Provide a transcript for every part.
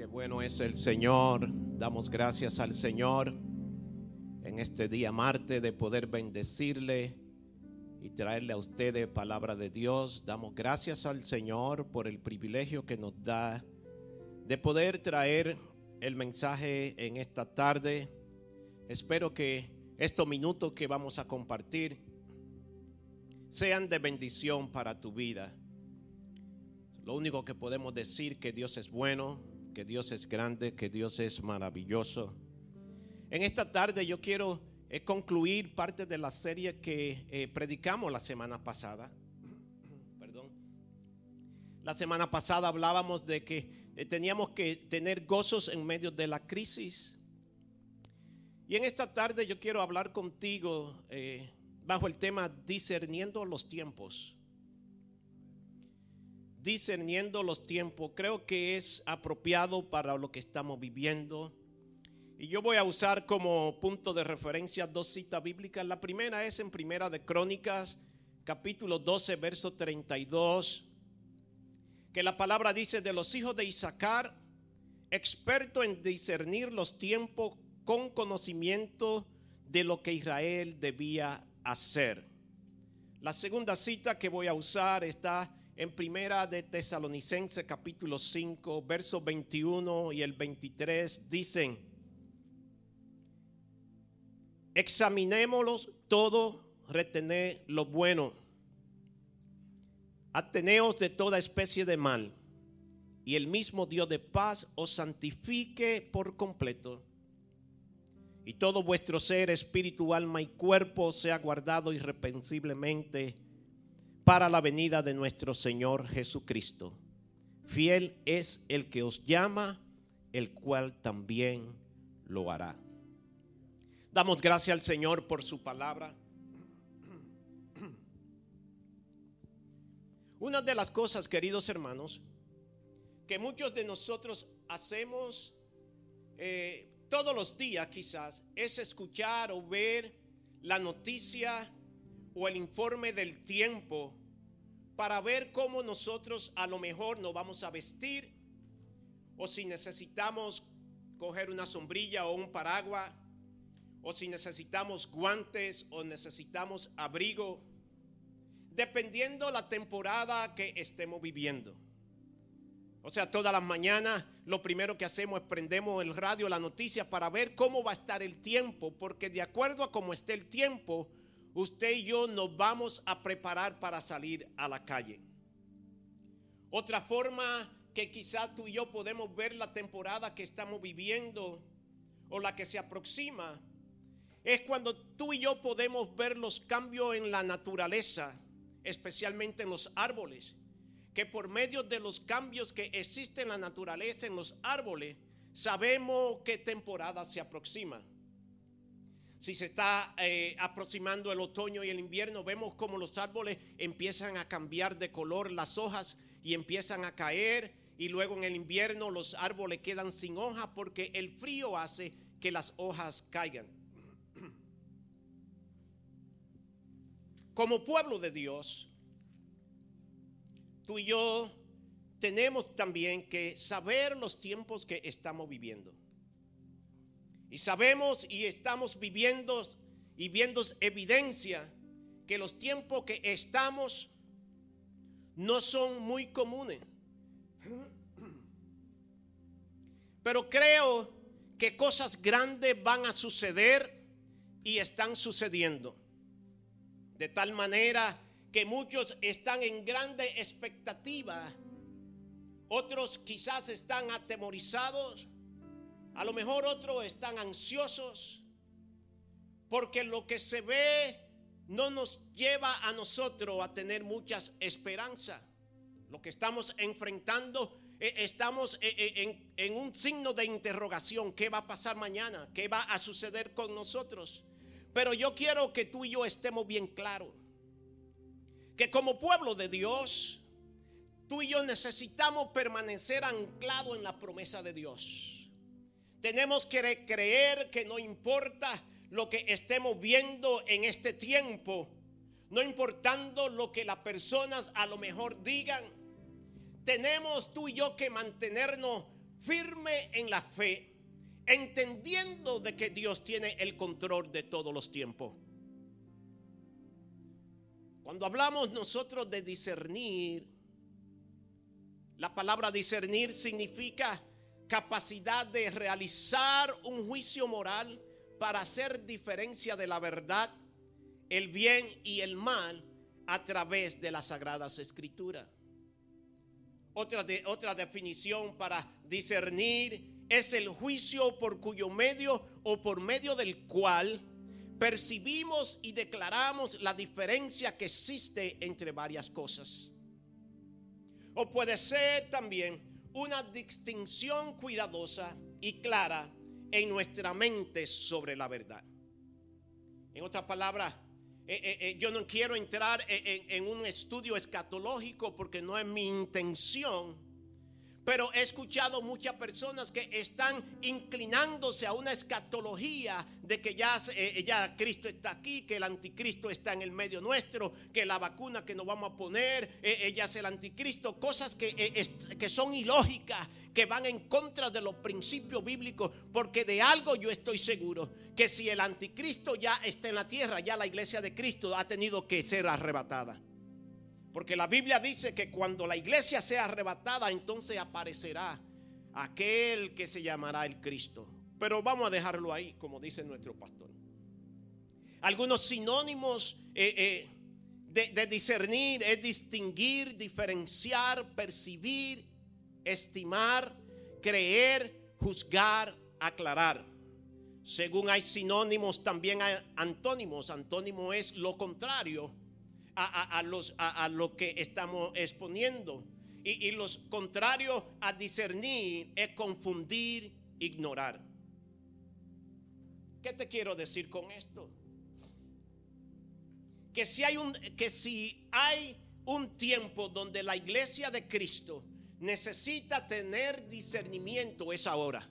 Qué bueno es el Señor. Damos gracias al Señor en este día martes de poder bendecirle y traerle a ustedes palabra de Dios. Damos gracias al Señor por el privilegio que nos da de poder traer el mensaje en esta tarde. Espero que estos minutos que vamos a compartir sean de bendición para tu vida. Lo único que podemos decir que Dios es bueno, que Dios es grande, que Dios es maravilloso. En esta tarde yo quiero eh, concluir parte de la serie que eh, predicamos la semana pasada. Perdón. La semana pasada hablábamos de que eh, teníamos que tener gozos en medio de la crisis. Y en esta tarde yo quiero hablar contigo bajo el tema discerniendo los tiempos discerniendo los tiempos, creo que es apropiado para lo que estamos viviendo. Y yo voy a usar como punto de referencia dos citas bíblicas. La primera es en Primera de Crónicas, capítulo 12, verso 32, que la palabra dice de los hijos de Isaacar, experto en discernir los tiempos con conocimiento de lo que Israel debía hacer. La segunda cita que voy a usar está en primera de Tesalonicense capítulo 5, versos 21 y el 23 dicen, examinémoslos todo, retener lo bueno, ateneos de toda especie de mal, y el mismo Dios de paz os santifique por completo, y todo vuestro ser, espíritu, alma y cuerpo sea guardado irrepensiblemente para la venida de nuestro Señor Jesucristo. Fiel es el que os llama, el cual también lo hará. Damos gracias al Señor por su palabra. Una de las cosas, queridos hermanos, que muchos de nosotros hacemos eh, todos los días quizás, es escuchar o ver la noticia o el informe del tiempo para ver cómo nosotros a lo mejor nos vamos a vestir o si necesitamos coger una sombrilla o un paraguas o si necesitamos guantes o necesitamos abrigo, dependiendo la temporada que estemos viviendo. O sea, todas las mañanas lo primero que hacemos es prendemos el radio, la noticia para ver cómo va a estar el tiempo, porque de acuerdo a cómo esté el tiempo, usted y yo nos vamos a preparar para salir a la calle. Otra forma que quizás tú y yo podemos ver la temporada que estamos viviendo o la que se aproxima es cuando tú y yo podemos ver los cambios en la naturaleza, especialmente en los árboles, que por medio de los cambios que existen en la naturaleza, en los árboles, sabemos qué temporada se aproxima si se está eh, aproximando el otoño y el invierno, vemos como los árboles empiezan a cambiar de color, las hojas y empiezan a caer y luego en el invierno los árboles quedan sin hojas porque el frío hace que las hojas caigan. Como pueblo de Dios, tú y yo tenemos también que saber los tiempos que estamos viviendo. Y sabemos y estamos viviendo y viendo evidencia que los tiempos que estamos no son muy comunes. Pero creo que cosas grandes van a suceder y están sucediendo. De tal manera que muchos están en grande expectativa, otros quizás están atemorizados a lo mejor otros están ansiosos porque lo que se ve no nos lleva a nosotros a tener muchas esperanzas. Lo que estamos enfrentando, eh, estamos eh, eh, en, un signo de interrogación. ¿Qué va a pasar mañana? ¿Qué va a suceder con nosotros? Pero yo quiero que tú y yo estemos bien claros. Que como pueblo de Dios, tú y yo necesitamos permanecer anclados en la promesa de Dios. Tenemos que creer que no importa lo que estemos viendo en este tiempo, no importando lo que las personas a lo mejor digan, tenemos tú y yo que mantenernos firme en la fe, entendiendo de que Dios tiene el control de todos los tiempos. Cuando hablamos nosotros de discernir, la palabra discernir significa capacidad de realizar un juicio moral para hacer diferencia de la verdad, el bien y el mal a través de las sagradas escrituras. Otra, de, otra definición para discernir es el juicio por cuyo medio o por medio del cual percibimos y declaramos la diferencia que existe entre varias cosas. O puede ser también una distinción cuidadosa y clara en nuestra mente sobre la verdad. En otras palabras, eh, eh, eh, yo no quiero entrar en, un estudio escatológico porque no es mi intención. Pero he escuchado muchas personas que están inclinándose a una escatología de que ya, ya, Cristo está aquí, que el anticristo está en el medio nuestro, que la vacuna que nos vamos a poner, ella es el anticristo, cosas que, que son ilógicas, que van en contra de los principios bíblicos, porque de algo yo estoy seguro, que si el anticristo ya está en la tierra, ya la iglesia de Cristo ha tenido que ser arrebatada. Porque la Biblia dice que cuando la iglesia sea arrebatada, entonces aparecerá aquel que se llamará el Cristo. Pero vamos a dejarlo ahí, como dice nuestro pastor. Algunos sinónimos eh, eh, de, de discernir es distinguir, diferenciar, percibir, estimar, creer, juzgar, aclarar. Según hay sinónimos, también hay antónimos. Antónimo es lo contrario a, los, a, lo que estamos exponiendo. Y, y los contrarios a discernir es confundir, ignorar. ¿Qué te quiero decir con esto? Que si hay un, que si hay un tiempo donde la iglesia de Cristo necesita tener discernimiento es ahora.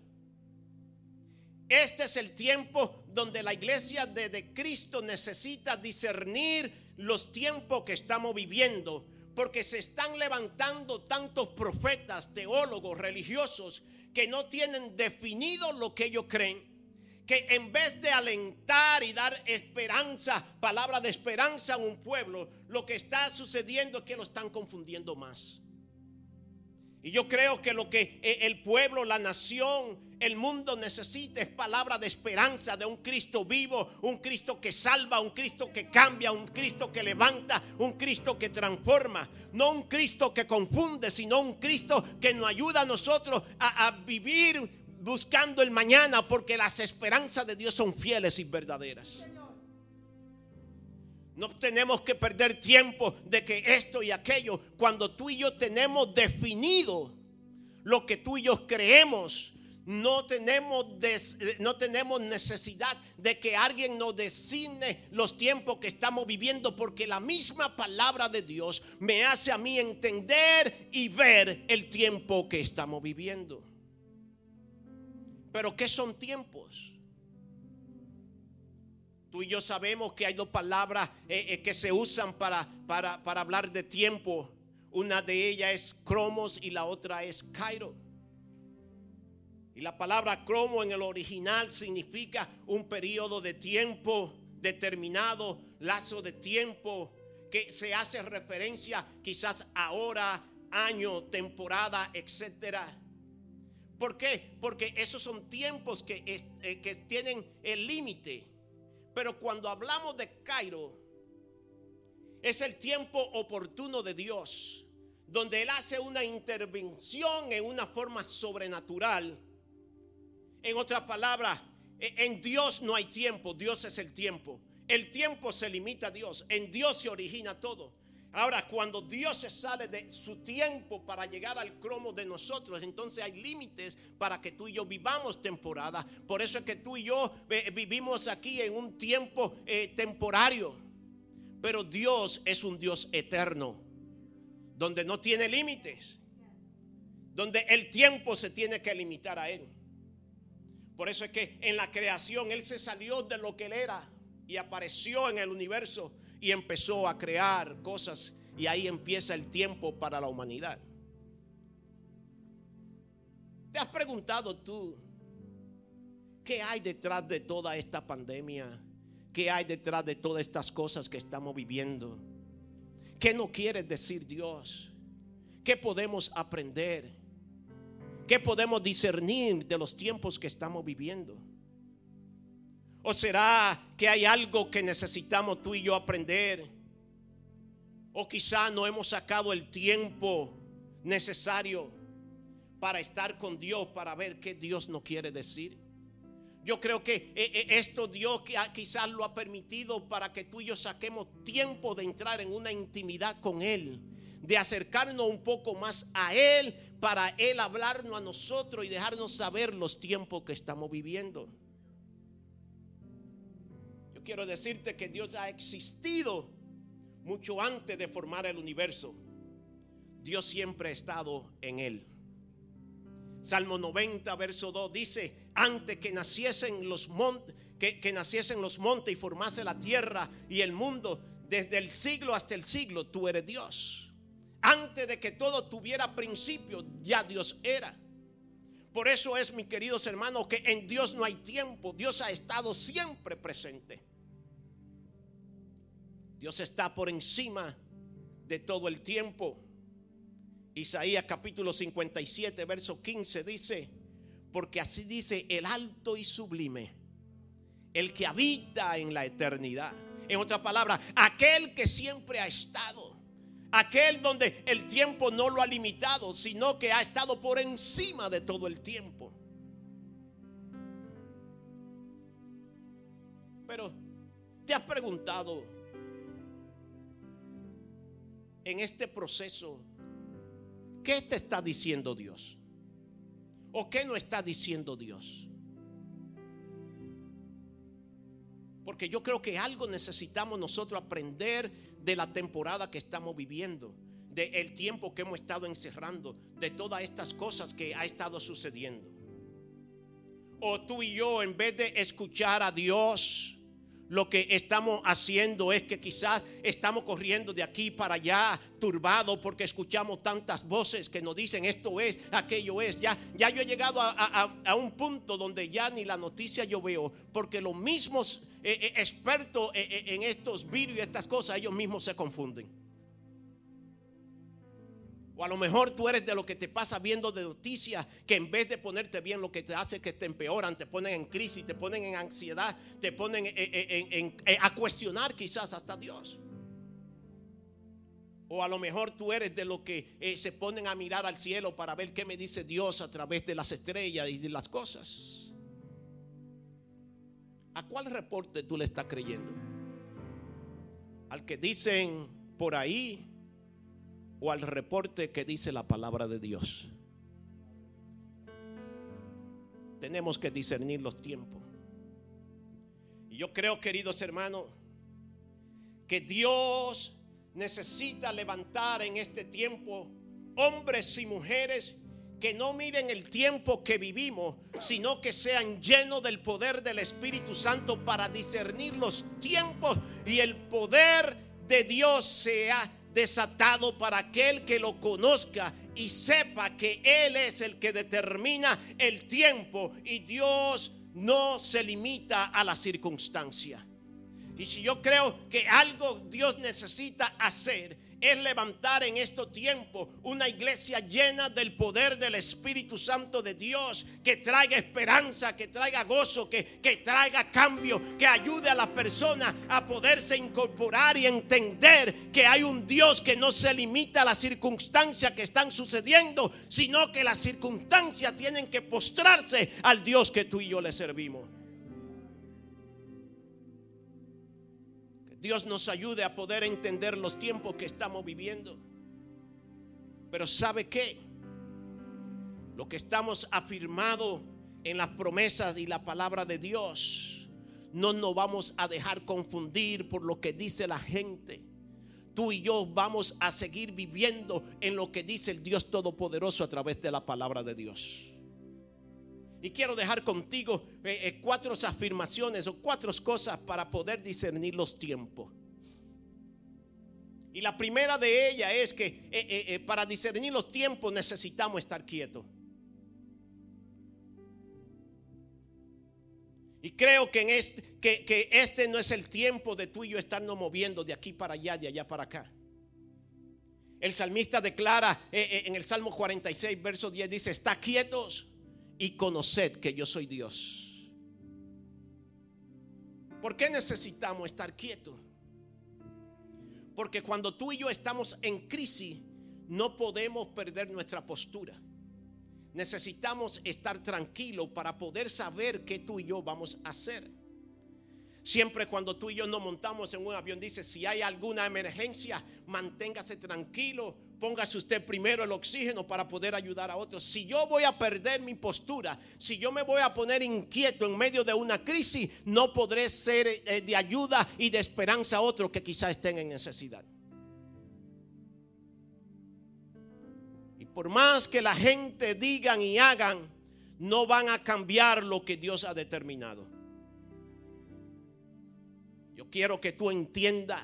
Este es el tiempo donde la iglesia de, Cristo necesita discernir los tiempos que estamos viviendo, porque se están levantando tantos profetas, teólogos, religiosos, que no tienen definido lo que ellos creen, que en vez de alentar y dar esperanza, palabra de esperanza a un pueblo, lo que está sucediendo es que lo están confundiendo más. Y yo creo que lo que eh, el pueblo, la nación, el mundo necesita es palabra de esperanza de un Cristo vivo, un Cristo que salva, un Cristo que cambia, un Cristo que levanta, un Cristo que transforma. No un Cristo que confunde, sino un Cristo que nos ayuda a nosotros a, a vivir buscando el mañana porque las esperanzas de Dios son fieles y verdaderas. No tenemos que perder tiempo de que esto y aquello, cuando tú y yo tenemos definido lo que tú y yo creemos, no tenemos, no tenemos necesidad de que alguien nos designe los tiempos que estamos viviendo, porque la misma palabra de Dios me hace a mí entender y ver el tiempo que estamos viviendo. Pero ¿qué son tiempos? Y yo sabemos que hay dos palabras eh, eh, que se usan para, para, para, hablar de tiempo. Una de ellas es cromos y la otra es cairo. Y la palabra cromo en el original significa un periodo de tiempo determinado, lazo de tiempo que se hace referencia quizás a hora, año, temporada, etcétera. ¿Por qué? Porque esos son tiempos que, eh, que tienen el límite. Pero cuando hablamos de Cairo, es el tiempo oportuno de Dios, donde Él hace una intervención en una forma sobrenatural. En otras palabras, e, en Dios no hay tiempo, Dios es el tiempo. El tiempo se limita a Dios, en Dios se origina todo. Ahora, cuando Dios se sale de su tiempo para llegar al cromo de nosotros, entonces hay límites para que tú y yo vivamos temporada. Por eso es que tú y yo eh, vivimos aquí en un tiempo eh, temporario. Pero Dios es un Dios eterno, donde no tiene límites, donde el tiempo se tiene que limitar a Él. Por eso es que en la creación Él se salió de lo que Él era y apareció en el universo y empezó a crear cosas y ahí empieza el tiempo para la humanidad. ¿Te has preguntado tú qué hay detrás de toda esta pandemia? ¿Qué hay detrás de todas estas cosas que estamos viviendo? ¿Qué no quiere decir Dios? ¿Qué podemos aprender? ¿Qué podemos discernir de los tiempos que estamos viviendo? ¿O será que hay algo que necesitamos tú y yo aprender? ¿O quizá no hemos sacado el tiempo necesario para estar con Dios, para ver qué Dios nos quiere decir? Yo creo que eh, eh, esto Dios quizás lo ha permitido para que tú y yo saquemos tiempo de entrar en una intimidad con Él, de acercarnos un poco más a Él, para Él hablarnos a nosotros y dejarnos saber los tiempos que estamos viviendo. Quiero decirte que Dios ha existido mucho antes de formar el universo. Dios siempre ha estado en Él. Salmo 90, verso 2 dice, antes que naciesen los montes, que, naciesen los montes y formase la tierra y el mundo, desde el siglo hasta el siglo, tú eres Dios. Antes de que todo tuviera principio, ya Dios era. Por eso es, mis queridos hermanos, que en Dios no hay tiempo. Dios ha estado siempre presente. Dios está por encima de todo el tiempo. Isaías capítulo 57, verso 15 dice, porque así dice el alto y sublime, el que habita en la eternidad. En otra palabra, aquel que siempre ha estado, aquel donde el tiempo no lo ha limitado, sino que ha estado por encima de todo el tiempo. Pero, ¿te has preguntado en este proceso qué te está diciendo Dios? ¿O qué no está diciendo Dios? Porque yo creo que algo necesitamos nosotros aprender de la temporada que estamos viviendo, del el tiempo que hemos estado encerrando, de todas estas cosas que ha estado sucediendo. O tú y yo, en vez de escuchar a Dios, lo que estamos haciendo es que quizás estamos corriendo de aquí para allá turbado porque escuchamos tantas voces que nos dicen esto es, aquello es. Ya, ya yo he llegado a, un punto donde ya ni la noticia yo veo porque los mismos eh, eh, expertos eh, en estos virus y estas cosas, ellos mismos se confunden. O a lo mejor tú eres de lo que te pasa viendo de noticias que en vez de ponerte bien lo que te hace que te empeoran, te ponen en crisis, te ponen en ansiedad, te ponen a cuestionar quizás hasta Dios. O a lo mejor tú eres de lo que eh, se ponen a mirar al cielo para ver qué me dice Dios a través de las estrellas y de las cosas. ¿A cuál reporte tú le estás creyendo? ¿Al que dicen por ahí o al reporte que dice la palabra de Dios. Tenemos que discernir los tiempos. Y yo creo, queridos hermanos, que Dios necesita levantar en este tiempo hombres y mujeres que no miren el tiempo que vivimos, sino que sean llenos del poder del Espíritu Santo para discernir los tiempos y el poder de Dios sea desatado para aquel que lo conozca y sepa que Él es el que determina el tiempo y Dios no se limita a la circunstancia. Y si yo creo que algo Dios necesita hacer es levantar en estos tiempos una iglesia llena del poder del Espíritu Santo de Dios, que traiga esperanza, que traiga gozo, que, que traiga cambio, que ayude a la persona a poderse incorporar y entender que hay un Dios que no se limita a las circunstancias que están sucediendo, sino que las circunstancias tienen que postrarse al Dios que tú y yo le servimos. Dios nos ayude a poder entender los tiempos que estamos viviendo. Pero ¿sabe qué? Lo que estamos afirmado en las promesas y la palabra de Dios, no nos vamos a dejar confundir por lo que dice la gente. Tú y yo vamos a seguir viviendo en lo que dice el Dios Todopoderoso a través de la palabra de Dios. Y quiero dejar contigo eh, eh, cuatro afirmaciones o cuatro cosas para poder discernir los tiempos. Y la primera de ellas es que eh, para discernir los tiempos necesitamos estar quietos. Y creo que, este, que este no es el tiempo de tú y yo estarnos moviendo de aquí para allá, de allá para acá. El salmista declara en el Salmo 46, verso 10, dice, está quietos y conoced que yo soy Dios. ¿Por qué necesitamos estar quietos? Porque cuando tú y yo estamos en crisis, no podemos perder nuestra postura. Necesitamos estar tranquilos para poder saber qué tú y yo vamos a hacer. Siempre cuando tú y yo nos montamos en un avión, dice, si hay alguna emergencia, manténgase tranquilo, póngase usted primero el oxígeno para poder ayudar a otros. Si yo voy a perder mi postura, si yo me voy a poner inquieto en medio de una crisis, no podré ser eh, de ayuda y de esperanza a otros que quizás estén en necesidad. Y por más que la gente digan y hagan, no van a cambiar lo que Dios ha determinado. Yo quiero que tú entiendas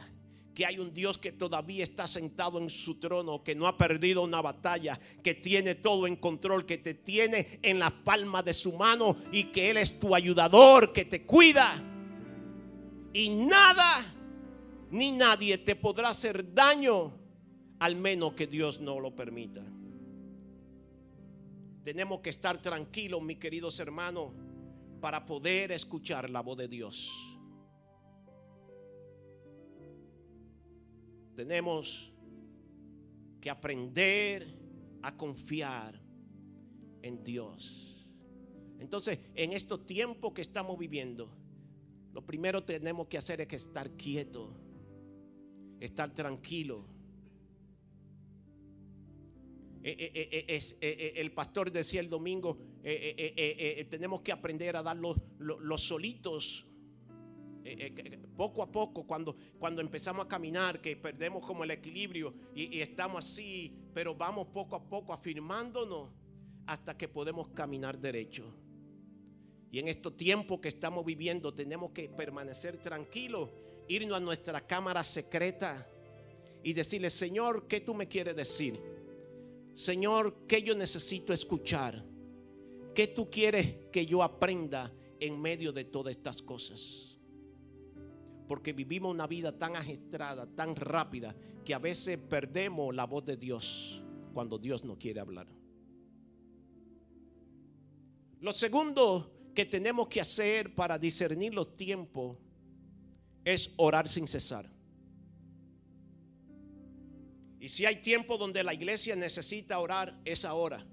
que hay un Dios que todavía está sentado en su trono, que no ha perdido una batalla, que tiene todo en control, que te tiene en la palma de su mano y que Él es tu ayudador, que te cuida. Y nada ni nadie te podrá hacer daño, al menos que Dios no lo permita. Tenemos que estar tranquilos, mis queridos hermanos, para poder escuchar la voz de Dios. Tenemos que aprender a confiar en Dios. Entonces, en estos tiempos que estamos viviendo, lo primero que tenemos que hacer es que estar quieto, estar tranquilo. Eh, eh, eh, el pastor decía el domingo, tenemos que aprender a dar los, los solitos eh, eh, poco a poco, cuando, cuando empezamos a caminar, que perdemos como el equilibrio y, estamos así, pero vamos poco a poco afirmándonos hasta que podemos caminar derecho. Y en estos tiempos que estamos viviendo tenemos que permanecer tranquilos, irnos a nuestra cámara secreta y decirle, Señor, ¿qué tú me quieres decir? Señor, ¿qué yo necesito escuchar? ¿Qué tú quieres que yo aprenda en medio de todas estas cosas? Porque vivimos una vida tan agistrada, tan rápida, que a veces perdemos la voz de Dios cuando Dios no quiere hablar. Lo segundo que tenemos que hacer para discernir los tiempos es orar sin cesar. Y si hay tiempo donde la iglesia necesita orar, es ahora.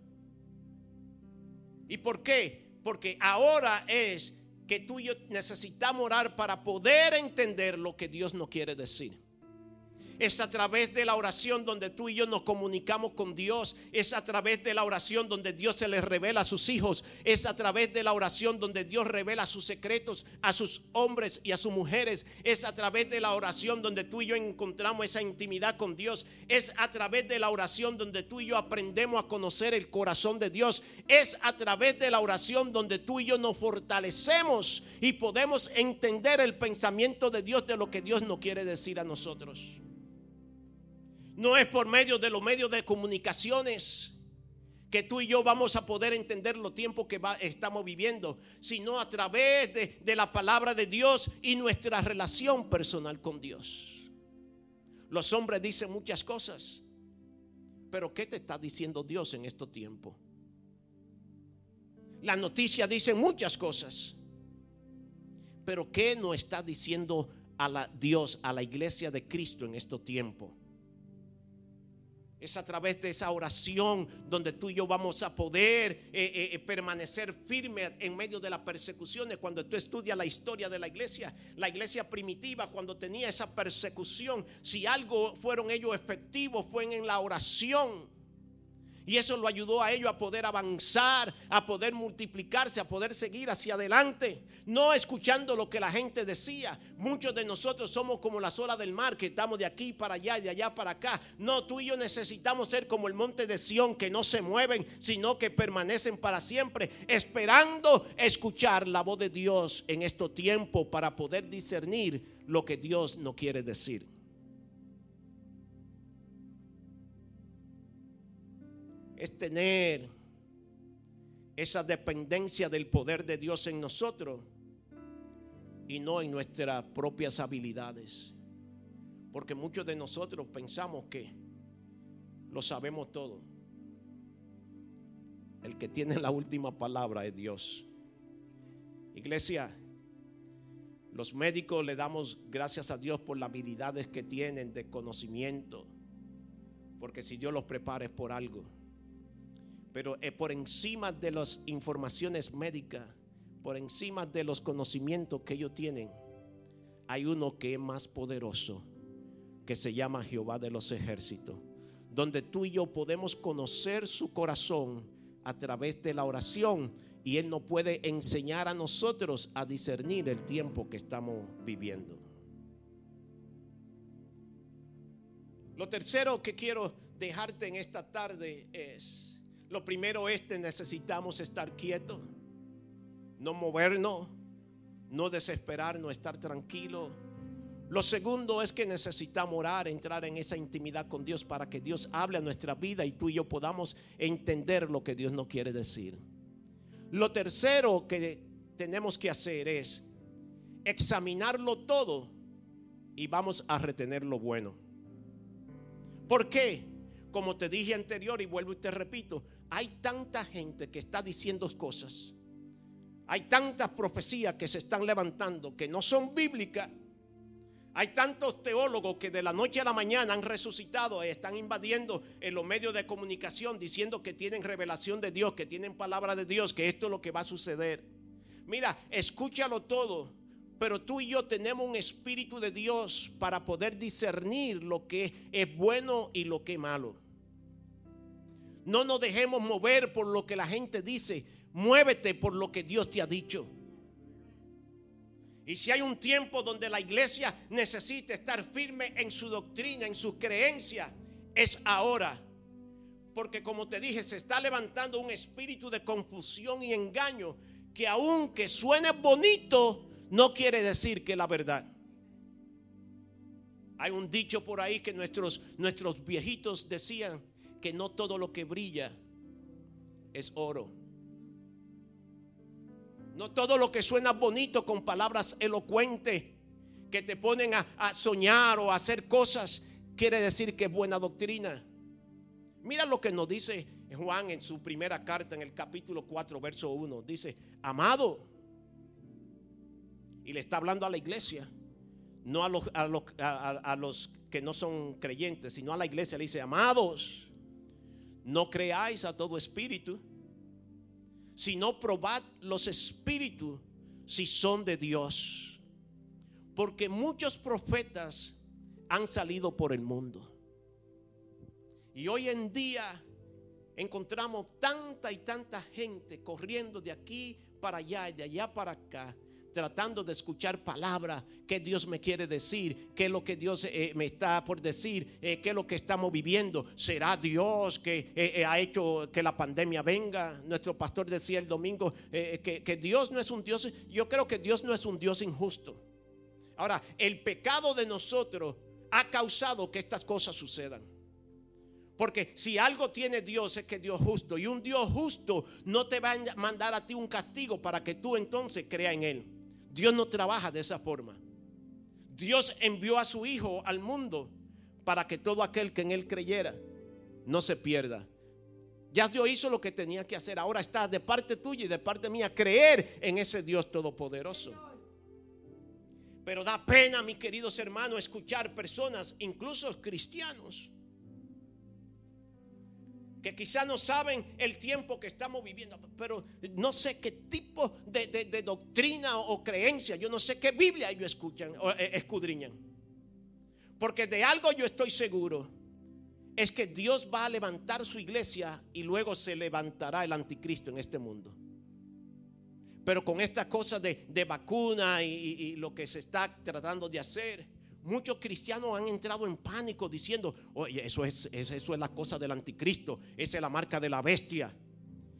¿Y por qué? Porque ahora es que tú y yo necesitamos orar para poder entender lo que Dios nos quiere decir. Es a través de la oración donde tú y yo nos comunicamos con Dios. Es a través de la oración donde Dios se les revela a sus hijos. Es a través de la oración donde Dios revela sus secretos a sus hombres y a sus mujeres. Es a través de la oración donde tú y yo encontramos esa intimidad con Dios. Es a través de la oración donde tú y yo aprendemos a conocer el corazón de Dios. Es a través de la oración donde tú y yo nos fortalecemos y podemos entender el pensamiento de Dios de lo que Dios nos quiere decir a nosotros. No es por medio de los medios de comunicaciones que tú y yo vamos a poder entender los tiempos que estamos viviendo, sino a través de, la palabra de Dios y nuestra relación personal con Dios. Los hombres dicen muchas cosas, pero ¿qué te está diciendo Dios en estos tiempos? La noticia dice muchas cosas, pero ¿qué nos está diciendo a la Dios, a la iglesia de Cristo en estos tiempos? Es a través de esa oración donde tú y yo vamos a poder eh, eh, eh, permanecer firmes en medio de las persecuciones. Cuando tú estudias la historia de la iglesia, la iglesia primitiva, cuando tenía esa persecución, si algo fueron ellos efectivos, fue en la oración. Y eso lo ayudó a ellos a poder avanzar, a poder multiplicarse, a poder seguir hacia adelante. No escuchando lo que la gente decía. Muchos de nosotros somos como las olas del mar, que estamos de aquí para allá y de allá para acá. No, tú y yo necesitamos ser como el monte de Sión, que no se mueven, sino que permanecen para siempre, esperando escuchar la voz de Dios en estos tiempos para poder discernir lo que Dios no quiere decir. Es tener esa dependencia del poder de Dios en nosotros y no en nuestras propias habilidades. Porque muchos de nosotros pensamos que lo sabemos todo. El que tiene la última palabra es Dios. Iglesia, los médicos le damos gracias a Dios por las habilidades que tienen de conocimiento. Porque si Dios los prepara es por algo. Pero es por encima de las informaciones médicas, por encima de los conocimientos que ellos tienen, hay uno que es más poderoso, que se llama Jehová de los ejércitos. Donde tú y yo podemos conocer su corazón a través de la oración y Él nos puede enseñar a nosotros a discernir el tiempo que estamos viviendo. Lo tercero que quiero dejarte en esta tarde es, lo primero es que necesitamos estar quietos, no movernos, no desesperarnos, estar tranquilo. Lo segundo es que necesitamos orar, entrar en esa intimidad con Dios para que Dios hable a nuestra vida y tú y yo podamos entender lo que Dios nos quiere decir. Lo tercero que tenemos que hacer es examinarlo todo y vamos a retener lo bueno. ¿Por qué? Como te dije anterior y vuelvo y te repito, hay tanta gente que está diciendo cosas. Hay tantas profecías que se están levantando que no son bíblicas. Hay tantos teólogos que de la noche a la mañana han resucitado, están invadiendo en los medios de comunicación diciendo que tienen revelación de Dios, que tienen palabra de Dios, que esto es lo que va a suceder. Mira, escúchalo todo, pero tú y yo tenemos un espíritu de Dios para poder discernir lo que es bueno y lo que es malo. No nos dejemos mover por lo que la gente dice, muévete por lo que Dios te ha dicho. Y si hay un tiempo donde la iglesia necesita estar firme en su doctrina, en su creencia, es ahora. Porque como te dije, se está levantando un espíritu de confusión y engaño que aunque suene bonito, no quiere decir que la verdad. Hay un dicho por ahí que nuestros, nuestros viejitos decían que no todo lo que brilla es oro. No todo lo que suena bonito con palabras elocuentes que te ponen a, soñar o a hacer cosas quiere decir que es buena doctrina. Mira lo que nos dice Juan en su primera carta en el capítulo 4, verso 1. Dice, amado. Y le está hablando a la iglesia, no a los, a los, que no son creyentes, sino a la iglesia. Le dice, amados, no creáis a todo espíritu sino probad los espíritus si son de Dios. Porque muchos profetas han salido por el mundo. Y hoy en día encontramos tanta y tanta gente corriendo de aquí para allá y de allá para acá tratando de escuchar palabra, qué Dios me quiere decir, qué es lo que Dios eh, me está por decir, eh, qué es lo que estamos viviendo. ¿Será Dios que eh, ha hecho que la pandemia venga? Nuestro pastor decía el domingo que, que Dios no es un Dios, yo creo que Dios no es un Dios injusto. Ahora, el pecado de nosotros ha causado que estas cosas sucedan. Porque si algo tiene Dios es que Dios justo. Y un Dios justo no te va a mandar a ti un castigo para que tú entonces creas en Él. Dios no trabaja de esa forma. Dios envió a su Hijo al mundo para que todo aquel que en Él creyera no se pierda. Ya Dios hizo lo que tenía que hacer. Ahora está de parte tuya y de parte mía creer en ese Dios todopoderoso. Pero da pena, mis queridos hermanos, escuchar personas, incluso cristianos, que quizá no saben el tiempo que estamos viviendo, pero no sé qué tipo de, doctrina o, creencia, yo no sé qué Biblia ellos escuchan o eh, escudriñan. Porque de algo yo estoy seguro, es que Dios va a levantar su iglesia y luego se levantará el anticristo en este mundo. Pero con estas cosas de, vacuna y lo que se está tratando de hacer, Muchos cristianos han entrado en pánico diciendo, oye, eso es, eso es la cosa del anticristo, esa es la marca de la bestia.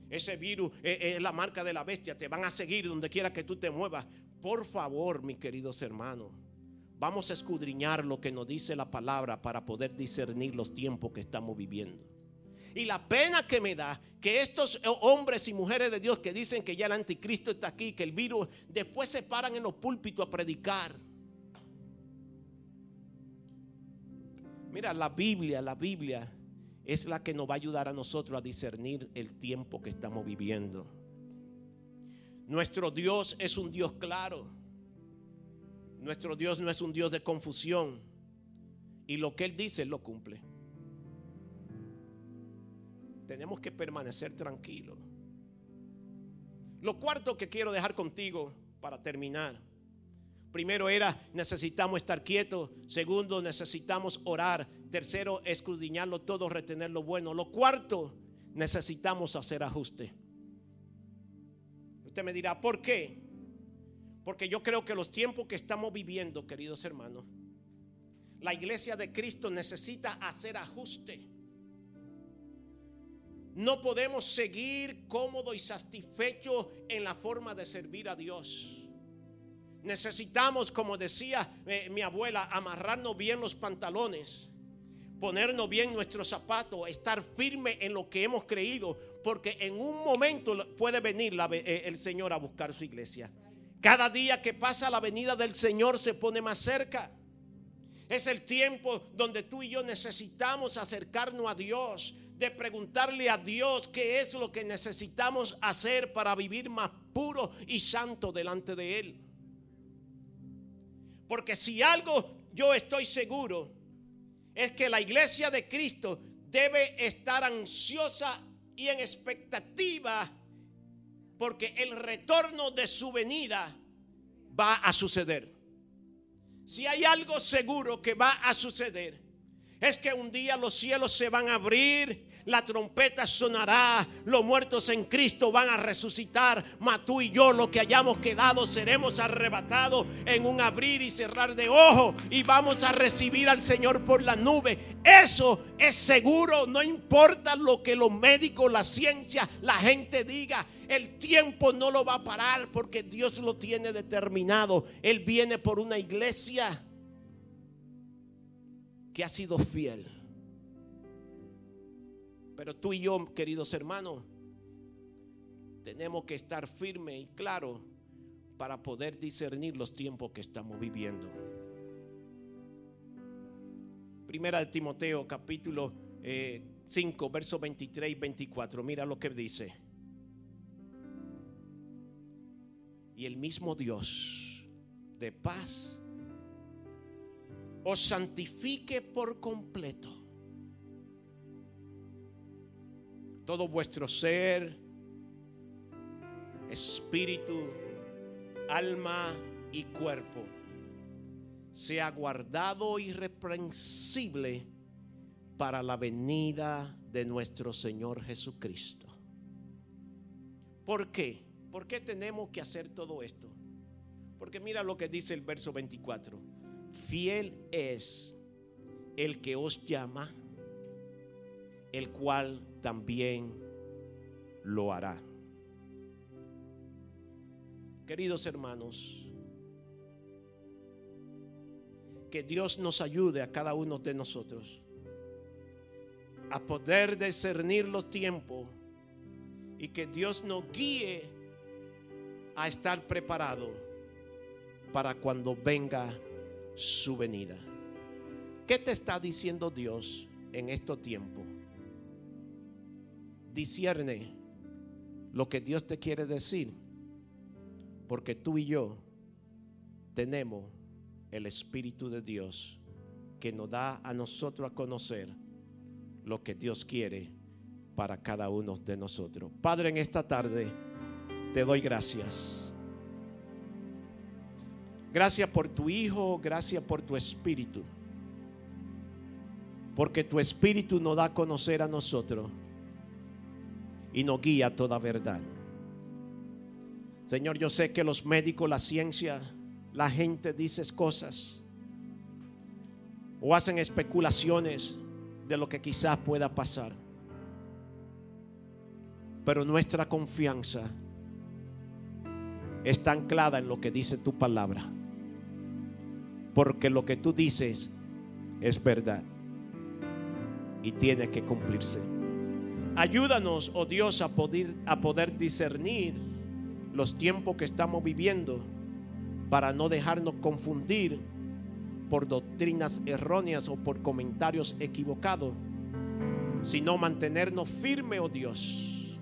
Ese virus es, la marca de la bestia, te van a seguir donde quiera que tú te muevas. Por favor, mis queridos hermanos, vamos a escudriñar lo que nos dice la palabra para poder discernir los tiempos que estamos viviendo. Y la pena que me da que estos hombres y mujeres de Dios que dicen que ya el anticristo está aquí, que el virus, después se paran en los púlpitos a predicar. Mira, la Biblia, la Biblia es la que nos va a ayudar a nosotros a discernir el tiempo que estamos viviendo. Nuestro Dios es un Dios claro. Nuestro Dios no es un Dios de confusión. Y lo que Él dice, Él lo cumple. Tenemos que permanecer tranquilos. Lo cuarto que quiero dejar contigo para terminar. Primero era necesitamos estar quietos. Segundo, necesitamos orar. Tercero, escudriñarlo todo, retener lo bueno. Lo cuarto, necesitamos hacer ajuste. Usted me dirá, ¿por qué? Porque yo creo que los tiempos que estamos viviendo, queridos hermanos, la iglesia de Cristo necesita hacer ajuste. No podemos seguir cómodo y satisfecho en la forma de servir a Dios. Necesitamos, como decía eh, mi abuela, amarrarnos bien los pantalones, ponernos bien nuestros zapatos, estar firme en lo que hemos creído, porque en un momento puede venir eh, el Señor a buscar su iglesia. Cada día que pasa la venida del Señor se pone más cerca. Es el tiempo donde tú y yo necesitamos acercarnos a Dios, de preguntarle a Dios qué es lo que necesitamos hacer para vivir más puro y santo delante de Él. Porque si algo yo estoy seguro es que la iglesia de Cristo debe estar ansiosa y en expectativa porque el retorno de su venida va a suceder. Si hay algo seguro que va a suceder, es que un día los cielos se van a abrir la trompeta sonará, los muertos en Cristo van a resucitar, mas tú y yo, lo que hayamos quedado, seremos arrebatados en un abrir y cerrar de ojos y vamos a recibir al Señor por la nube. Eso es seguro, no importa lo que los médicos, la ciencia, la gente diga. El tiempo no lo va a parar porque Dios lo tiene determinado. Él viene por una iglesia que ha sido fiel pero tú y yo, queridos hermanos, tenemos que estar firmes y claros para poder discernir los tiempos que estamos viviendo. Primera de Timoteo, capítulo 5, eh, versos 23 y 24. Mira lo que dice. Y el mismo Dios de paz os santifique por completo todo vuestro ser, espíritu, alma y cuerpo sea guardado irreprensible para la venida de nuestro Señor Jesucristo. ¿Por qué? ¿Por qué tenemos que hacer todo esto? Porque mira lo que dice el verso 24. Fiel es el que os llama, el cual también lo hará. Queridos hermanos, que Dios nos ayude a cada uno de nosotros a poder discernir los tiempos y que Dios nos guíe a estar preparado para cuando venga su venida. ¿Qué te está diciendo Dios en estos tiempos? Discierne lo que Dios te quiere decir, porque tú y yo tenemos el Espíritu de Dios que nos da a nosotros a conocer lo que Dios quiere para cada uno de nosotros. Padre, en esta tarde te doy gracias. Gracias por tu Hijo, gracias por tu Espíritu. Porque tu Espíritu nos da a conocer a nosotros y nos guía toda verdad. Señor, yo sé que los médicos, la ciencia, la gente dice cosas o hacen especulaciones de lo que quizás pueda pasar. Pero nuestra confianza está anclada en lo que dice tu palabra. Porque lo que tú dices es verdad y tiene que cumplirse. Ayúdanos, oh Dios, a poder, a poder discernir los tiempos que estamos viviendo para no dejarnos confundir por doctrinas erróneas o por comentarios equivocados, sino mantenernos firmes, oh Dios,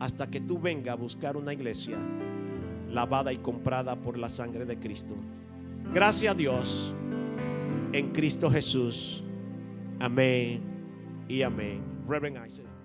hasta que tú venga a buscar una iglesia lavada y comprada por la sangre de Cristo. Gracias a Dios en Cristo Jesús. Amén y amén. Reverend Isaac.